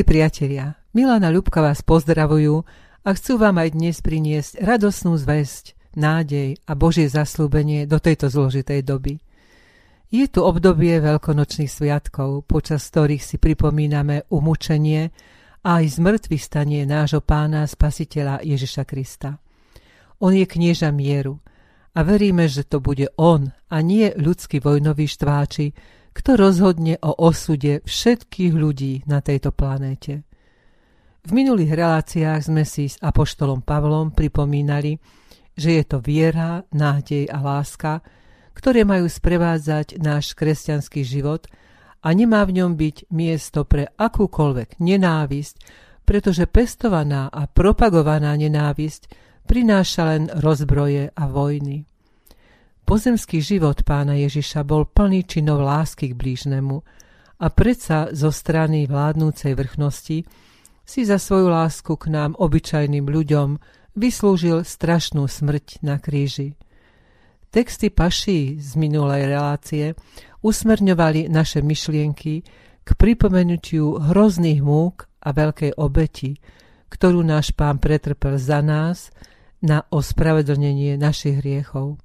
Milí priatelia, Milana Ľubka vás pozdravujú a chcú vám aj dnes priniesť radosnú zväzť, nádej a Božie zaslúbenie do tejto zložitej doby. Je tu obdobie veľkonočných sviatkov, počas ktorých si pripomíname umúčenie a aj zmrtvý stanie nášho pána spasiteľa Ježiša Krista. On je knieža mieru a veríme, že to bude on a nie ľudský vojnový štváči, kto rozhodne o osude všetkých ľudí na tejto planéte. V minulých reláciách sme si s Apoštolom Pavlom pripomínali, že je to viera, nádej a láska, ktoré majú sprevádzať náš kresťanský život a nemá v ňom byť miesto pre akúkoľvek nenávisť, pretože pestovaná a propagovaná nenávisť prináša len rozbroje a vojny. Pozemský život pána Ježiša bol plný činov lásky k blížnemu a predsa zo strany vládnúcej vrchnosti si za svoju lásku k nám, obyčajným ľuďom, vyslúžil strašnú smrť na kríži. Texty paší z minulej relácie usmerňovali naše myšlienky k pripomenutiu hrozných múk a veľkej obeti, ktorú náš pán pretrpel za nás na ospravedlnenie našich hriechov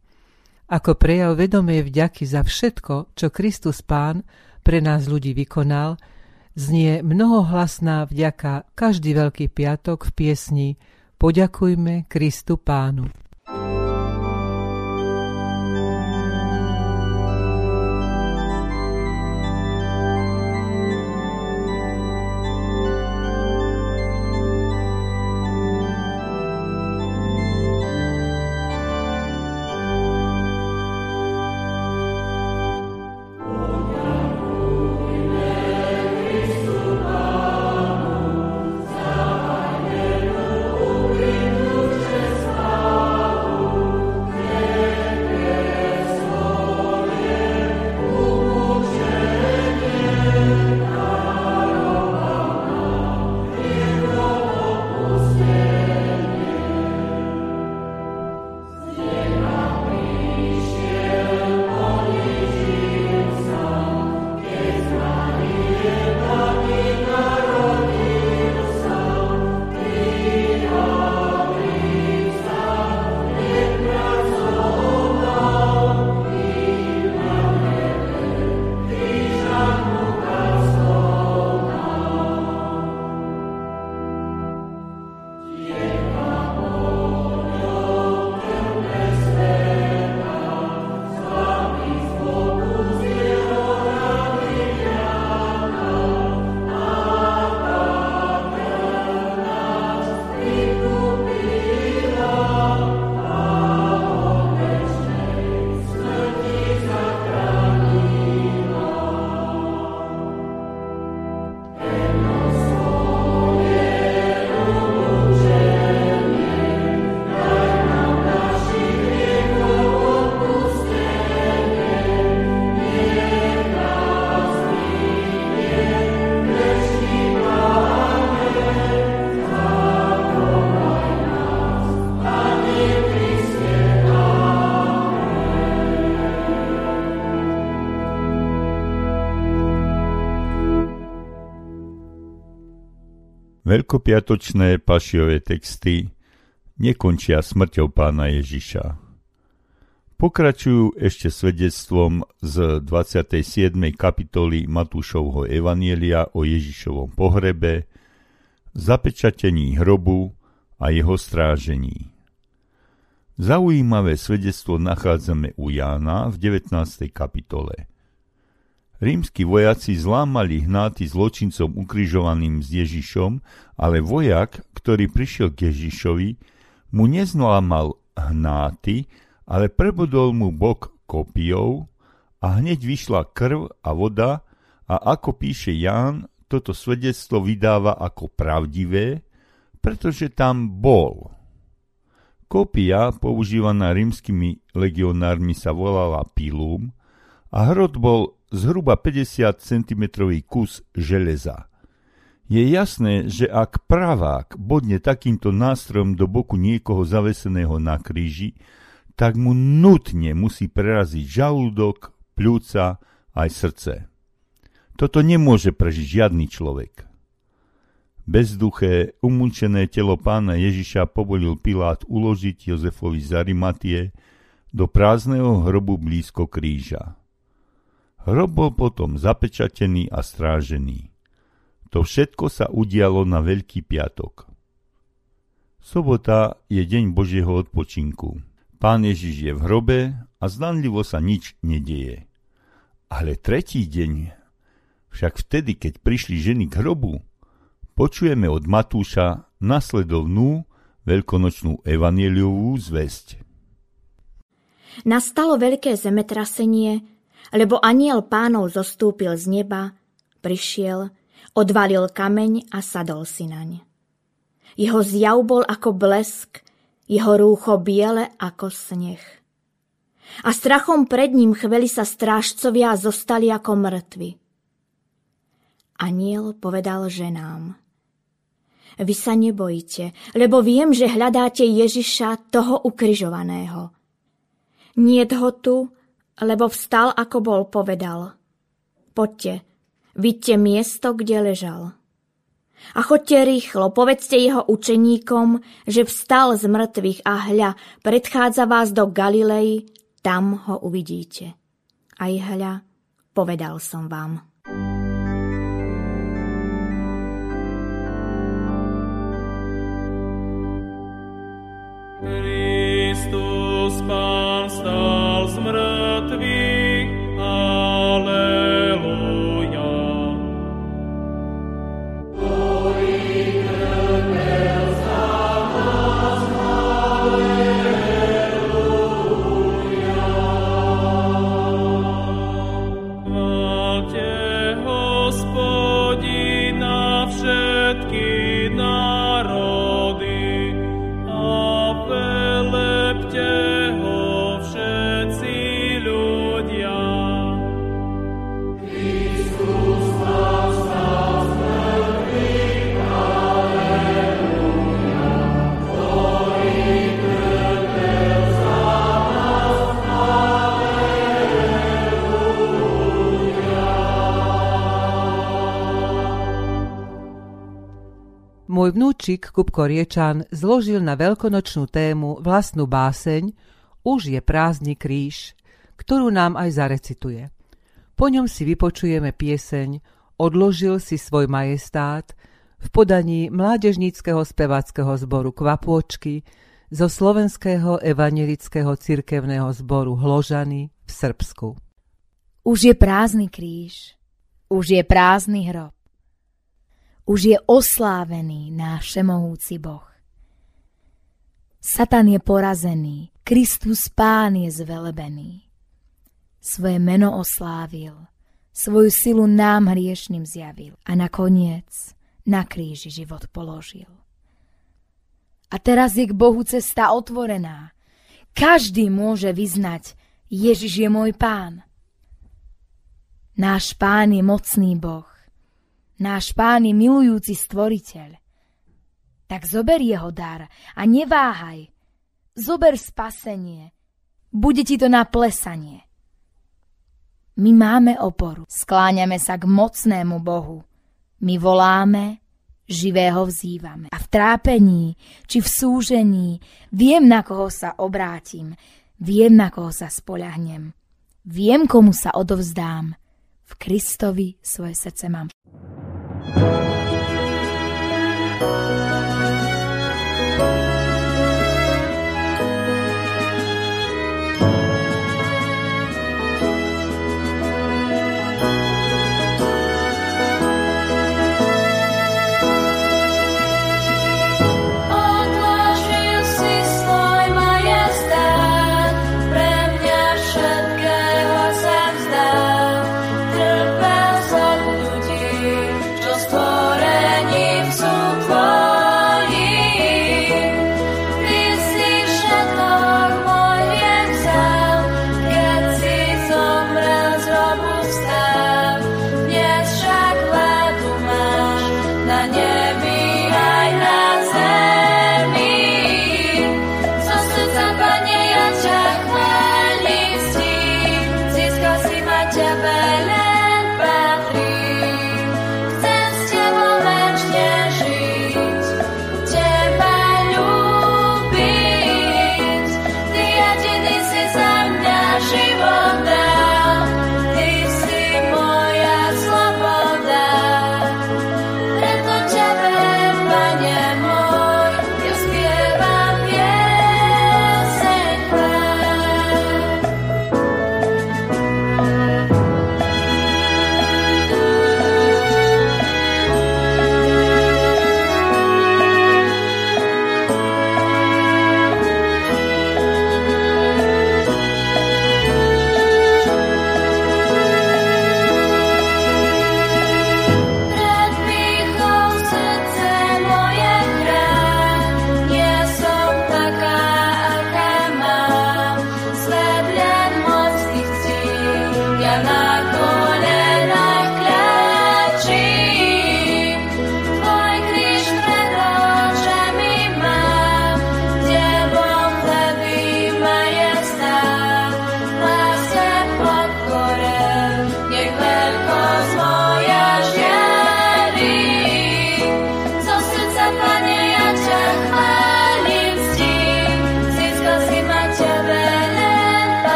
ako prejav vedomej vďaky za všetko, čo Kristus Pán pre nás ľudí vykonal, znie mnohohlasná vďaka každý Veľký piatok v piesni Poďakujme Kristu Pánu. Veľkopiatočné pašiové texty nekončia smrťou pána Ježiša. Pokračujú ešte svedectvom z 27. kapitoly Matúšovho Evanielia o Ježišovom pohrebe, zapečatení hrobu a jeho strážení. Zaujímavé svedectvo nachádzame u Jána v 19. kapitole – Rímsky vojaci zlámali hnáty zločincom ukrižovaným s Ježišom, ale vojak, ktorý prišiel k Ježišovi, mu nezlámal hnáty, ale prebodol mu bok kopijou a hneď vyšla krv a voda a ako píše Ján, toto svedectvo vydáva ako pravdivé, pretože tam bol. Kopia, používaná rímskymi legionármi, sa volala pilum a hrot bol zhruba 50 cm kus železa. Je jasné, že ak pravák bodne takýmto nástrojom do boku niekoho zaveseného na kríži, tak mu nutne musí preraziť žalúdok, pľúca aj srdce. Toto nemôže prežiť žiadny človek. Bezduché, umúčené telo pána Ježiša povolil Pilát uložiť Jozefovi z Arimatie do prázdneho hrobu blízko kríža. Hrob bol potom zapečatený a strážený. To všetko sa udialo na Veľký piatok. Sobota je deň Božieho odpočinku. Pán Ježiš je v hrobe a zdanlivo sa nič nedieje. Ale tretí deň, však vtedy, keď prišli ženy k hrobu, počujeme od Matúša nasledovnú veľkonočnú evanieliovú zväzť. Nastalo veľké zemetrasenie, lebo aniel pánov zostúpil z neba, prišiel, odvalil kameň a sadol si naň. Jeho zjav bol ako blesk, jeho rúcho biele ako sneh. A strachom pred ním chveli sa strážcovia a zostali ako mŕtvi. Aniel povedal ženám. Vy sa nebojte, lebo viem, že hľadáte Ježiša, toho ukryžovaného. Niet ho tu, lebo vstal, ako bol povedal. Poďte, vidte miesto, kde ležal. A chodte rýchlo, povedzte jeho učeníkom, že vstal z mŕtvych a hľa, predchádza vás do Galilei, tam ho uvidíte. Aj hľa, povedal som vám. Kristus Pán Vnúčik Kupko Riečan zložil na veľkonočnú tému vlastnú báseň Už je prázdny kríž, ktorú nám aj zarecituje. Po ňom si vypočujeme pieseň Odložil si svoj majestát v podaní mládežníckého speváckého zboru Kvapôčky zo slovenského evanelického cirkevného zboru Hložany v Srbsku. Už je prázdny kríž, už je prázdny hrob už je oslávený náš všemohúci Boh. Satan je porazený, Kristus Pán je zvelebený. Svoje meno oslávil, svoju silu nám hriešným zjavil a nakoniec na kríži život položil. A teraz je k Bohu cesta otvorená. Každý môže vyznať, Ježiš je môj pán. Náš pán je mocný Boh náš pán je milujúci stvoriteľ. Tak zober jeho dar a neváhaj. Zober spasenie. Bude ti to na plesanie. My máme oporu. Skláňame sa k mocnému Bohu. My voláme, živého vzývame. A v trápení, či v súžení, viem, na koho sa obrátim. Viem, na koho sa spoľahnem. Viem, komu sa odovzdám. V Kristovi svoje srdce mám. Thank you.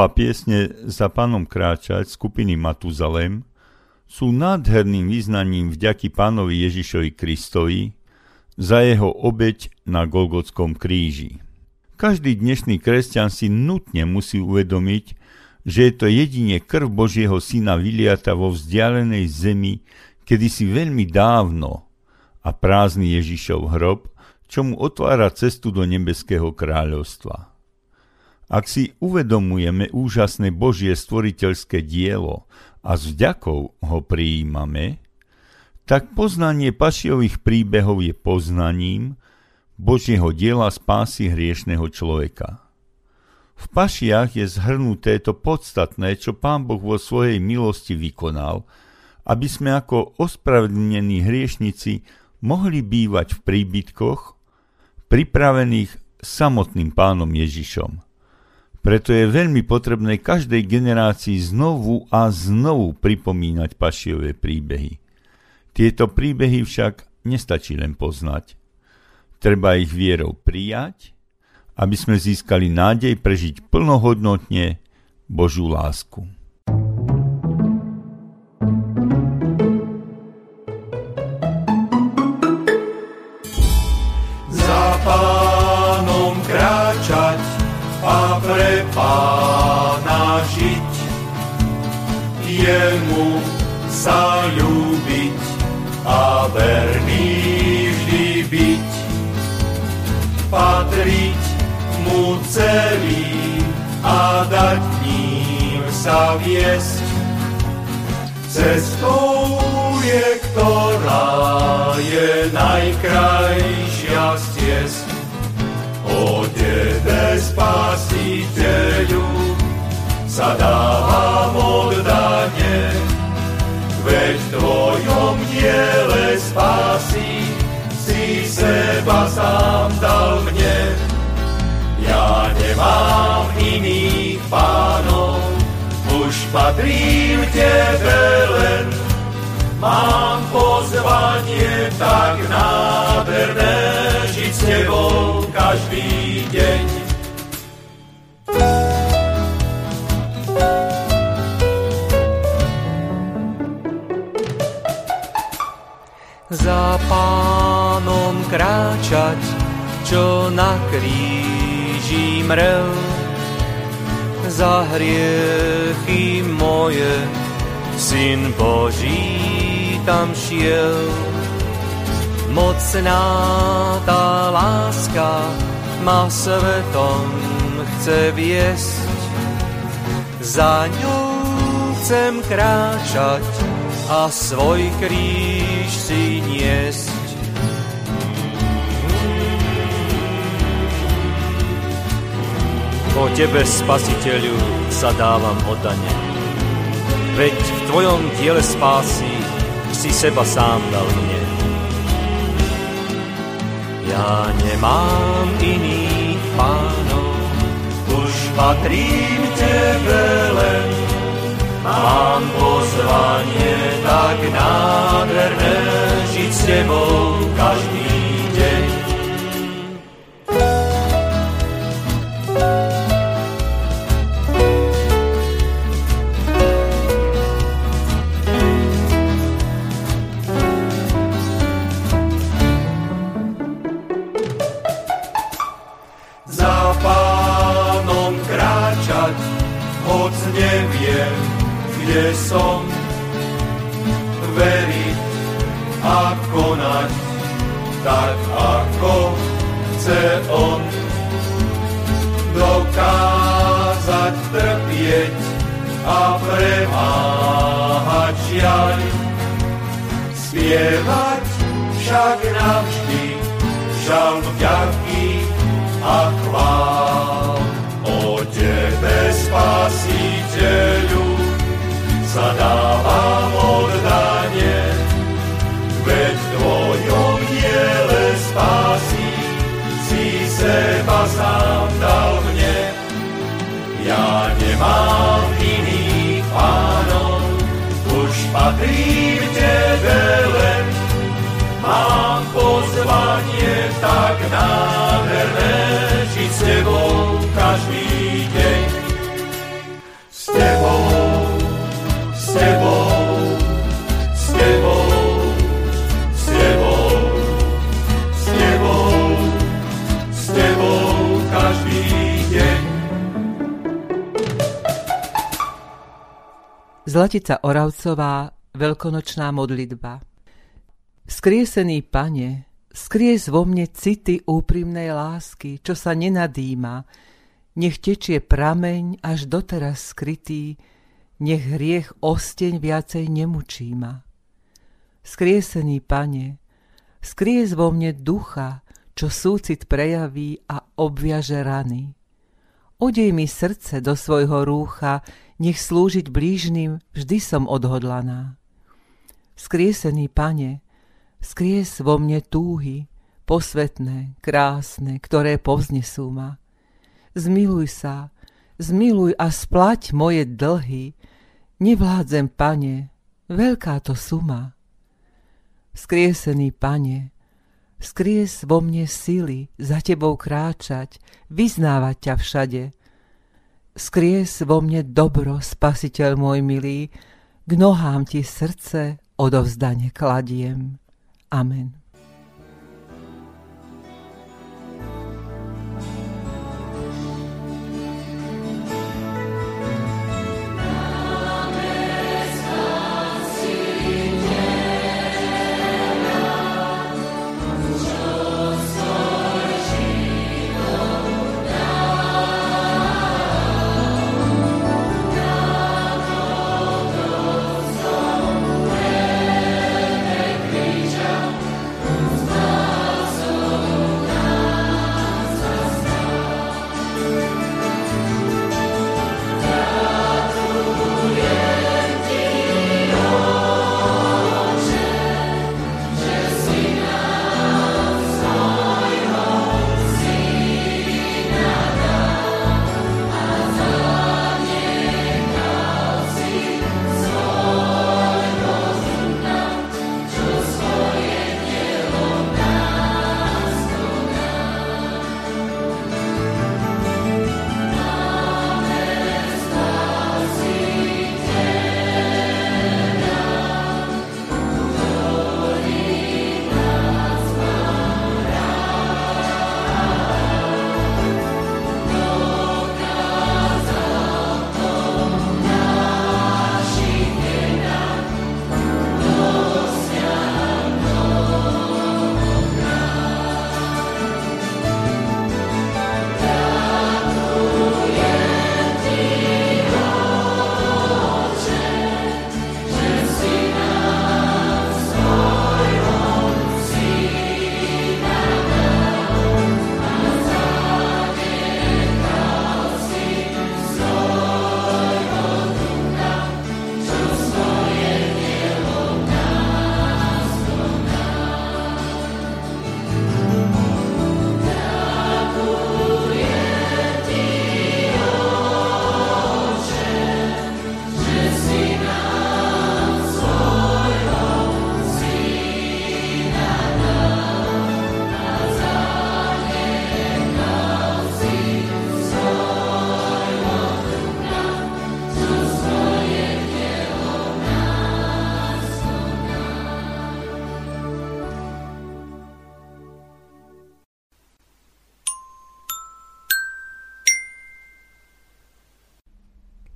Slova piesne Za pánom kráčať skupiny Matuzalem sú nádherným význaním vďaky pánovi Ježišovi Kristovi za jeho obeď na Golgotskom kríži. Každý dnešný kresťan si nutne musí uvedomiť, že je to jedine krv Božieho syna vyliata vo vzdialenej zemi, kedysi veľmi dávno a prázdny Ježišov hrob, čo mu otvára cestu do nebeského kráľovstva. Ak si uvedomujeme úžasné Božie stvoriteľské dielo a s vďakou ho prijímame, tak poznanie pašiových príbehov je poznaním Božieho diela spásy hriešného človeka. V pašiach je zhrnuté to podstatné, čo Pán Boh vo svojej milosti vykonal, aby sme ako ospravedlnení hriešnici mohli bývať v príbytkoch, pripravených samotným pánom Ježišom. Preto je veľmi potrebné každej generácii znovu a znovu pripomínať pašiové príbehy. Tieto príbehy však nestačí len poznať. Treba ich vierou prijať, aby sme získali nádej prežiť plnohodnotne Božú lásku. Jemu sa a verný vždy byť, patriť mu celý a dať ním sa viesť. Cestou je, ktorá je najkrajšia z ciest O Tebe, Spasiteľu, sa dávam diele spásy si seba sám dal mne. Ja nemám iných pánov, už patrím Tebe len, mám pozvanie tak nádherné žiť s Tebou každý deň. Za pánom kráčať, čo na kríži mrel, za hriechy moje, Syn Boží tam šiel Mocná tá láska ma svetom chce viesť. Za ňou chcem kráčať a svoj kríž si niesť. O Tebe, Spasiteľu, sa dávam oddane. Veď v Tvojom diele spásy si seba sám dal mne. Ja nemám iných pánov, už patrím tebe len. Mám pozvanie tak nádherné, žiť s tebou každý patrí v tebe len. Mám pozvanie tak nádherné, žiť s tebou každý deň. S tebou, s tebou, s tebou, s tebou, s tebou, každý deň. Zlatica Oravcová veľkonočná modlitba. Skriesený pane, skries vo mne city úprimnej lásky, čo sa nenadýma, nech tečie prameň až doteraz skrytý, nech hriech osteň viacej nemučí ma. Skriesený pane, skries vo mne ducha, čo súcit prejaví a obviaže rany. Odej mi srdce do svojho rúcha, nech slúžiť blížnym vždy som odhodlaná. Skriesený pane, skries vo mne túhy, posvetné, krásne, ktoré povznesú ma. Zmiluj sa, zmiluj a splať moje dlhy, nevládzem, pane, veľká to suma. Skriesený pane, skries vo mne sily za tebou kráčať, vyznávať ťa všade. Skries vo mne dobro, spasiteľ môj milý, k nohám ti srdce odovzdane kladiem. Amen.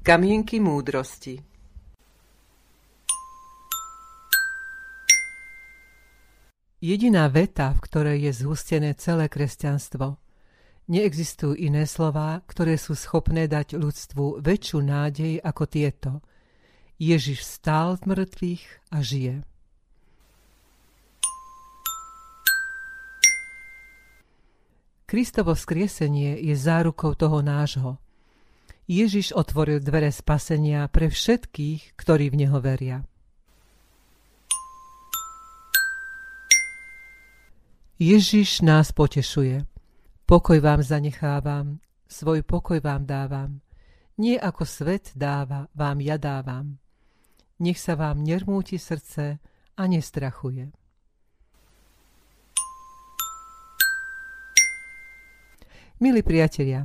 Kamienky múdrosti Jediná veta, v ktorej je zhustené celé kresťanstvo. Neexistujú iné slová, ktoré sú schopné dať ľudstvu väčšiu nádej ako tieto. Ježiš stál z mŕtvych a žije. Kristovo skriesenie je zárukou toho nášho – Ježiš otvoril dvere spasenia pre všetkých, ktorí v Neho veria. Ježiš nás potešuje. Pokoj vám zanechávam, svoj pokoj vám dávam. Nie ako svet dáva, vám ja dávam. Nech sa vám nermúti srdce a nestrachuje. Milí priatelia,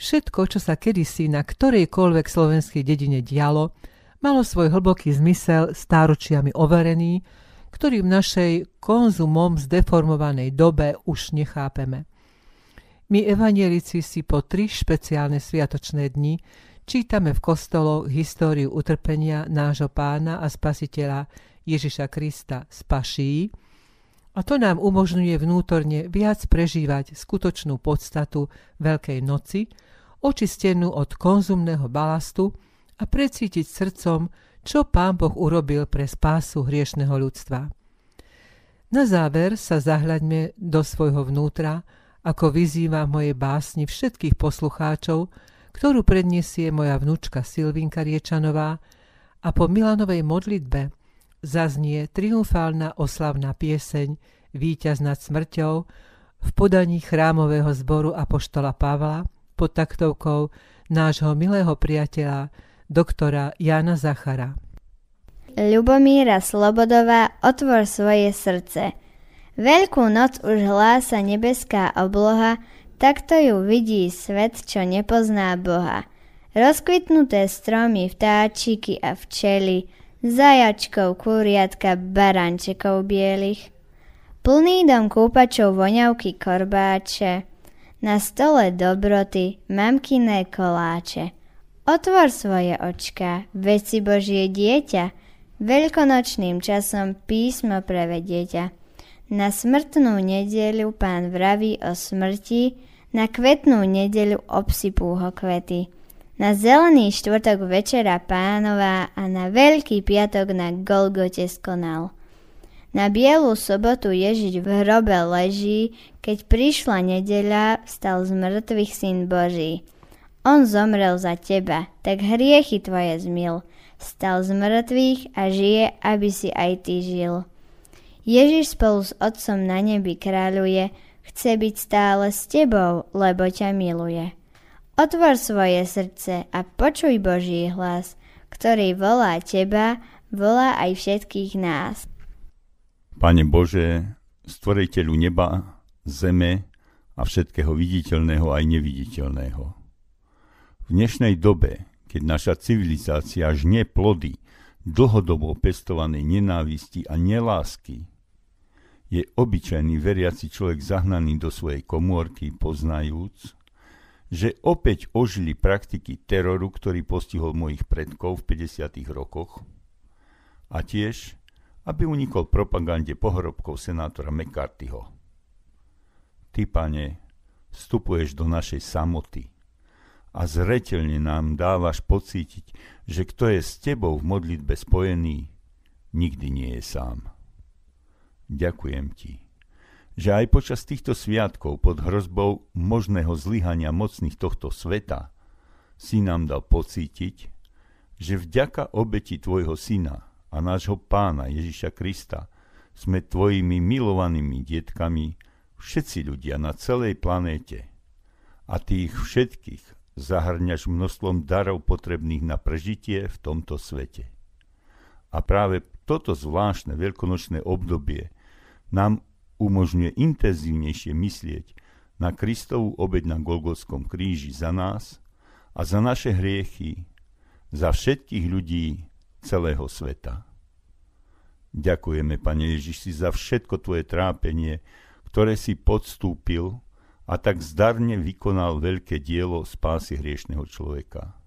Všetko, čo sa kedysi na ktorejkoľvek slovenskej dedine dialo, malo svoj hlboký zmysel stáročiami overený, ktorý v našej konzumom zdeformovanej dobe už nechápeme. My evanielici si po tri špeciálne sviatočné dni, čítame v kostoloch históriu utrpenia nášho pána a spasiteľa Ježiša Krista z Paší a to nám umožňuje vnútorne viac prežívať skutočnú podstatu Veľkej noci, očistenú od konzumného balastu a precítiť srdcom, čo Pán Boh urobil pre spásu hriešného ľudstva. Na záver sa zahľaďme do svojho vnútra, ako vyzýva v mojej básni všetkých poslucháčov, ktorú predniesie moja vnúčka Silvinka Riečanová a po Milanovej modlitbe zaznie triumfálna oslavná pieseň Výťaz nad smrťou v podaní chrámového zboru Apoštola Pavla pod taktovkou nášho milého priateľa, doktora Jana Zachara. Ľubomíra Slobodová, otvor svoje srdce. Veľkú noc už hlása nebeská obloha, takto ju vidí svet, čo nepozná Boha. Rozkvitnuté stromy, vtáčiky a včely, zajačkov, kuriatka, barančekov bielých. Plný dom kúpačov voňavky korbáče, na stole dobroty, mamkiné koláče. Otvor svoje očka, veď si Božie dieťa, veľkonočným časom písmo prevedieťa. Na smrtnú nedeľu pán vraví o smrti, na kvetnú nedeľu obsypú ho kvety na zelený štvrtok večera pánova a na veľký piatok na Golgote skonal. Na bielu sobotu Ježiš v hrobe leží, keď prišla nedeľa, stal z mŕtvych syn Boží. On zomrel za teba, tak hriechy tvoje zmil. Stal z mŕtvych a žije, aby si aj ty žil. Ježiš spolu s Otcom na nebi kráľuje, chce byť stále s tebou, lebo ťa miluje. Otvor svoje srdce a počuj Boží hlas, ktorý volá teba, volá aj všetkých nás. Pane Bože, stvoriteľu neba, zeme a všetkého viditeľného aj neviditeľného. V dnešnej dobe, keď naša civilizácia žne plody dlhodobo pestovanej nenávisti a nelásky, je obyčajný veriaci človek zahnaný do svojej komórky, poznajúc, že opäť ožili praktiky teroru, ktorý postihol mojich predkov v 50. rokoch a tiež, aby unikol propagande pohrobkov senátora McCarthyho. Ty, pane, vstupuješ do našej samoty a zretelne nám dávaš pocítiť, že kto je s tebou v modlitbe spojený, nikdy nie je sám. Ďakujem ti že aj počas týchto sviatkov pod hrozbou možného zlyhania mocných tohto sveta si nám dal pocítiť, že vďaka obeti tvojho syna a nášho pána Ježiša Krista sme tvojimi milovanými dietkami všetci ľudia na celej planéte a tých všetkých zahrňaš množstvom darov potrebných na prežitie v tomto svete. A práve toto zvláštne veľkonočné obdobie nám umožňuje intenzívnejšie myslieť na Kristovú obeď na Golgotskom kríži za nás a za naše hriechy, za všetkých ľudí celého sveta. Ďakujeme, Pane Ježiši, za všetko Tvoje trápenie, ktoré si podstúpil a tak zdarne vykonal veľké dielo spásy hriešného človeka.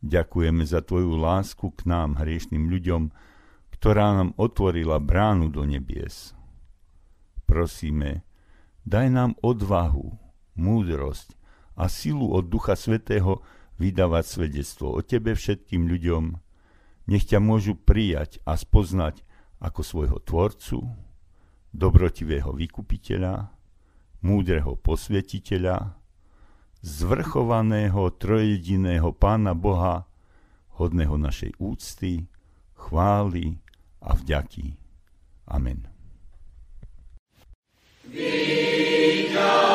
Ďakujeme za Tvoju lásku k nám, hriešným ľuďom, ktorá nám otvorila bránu do nebies prosíme, daj nám odvahu, múdrosť a silu od Ducha Svetého vydávať svedectvo o Tebe všetkým ľuďom, nech ťa môžu prijať a spoznať ako svojho Tvorcu, dobrotivého vykupiteľa, múdreho posvetiteľa, zvrchovaného trojediného Pána Boha, hodného našej úcty, chvály a vďaky. Amen. Vika.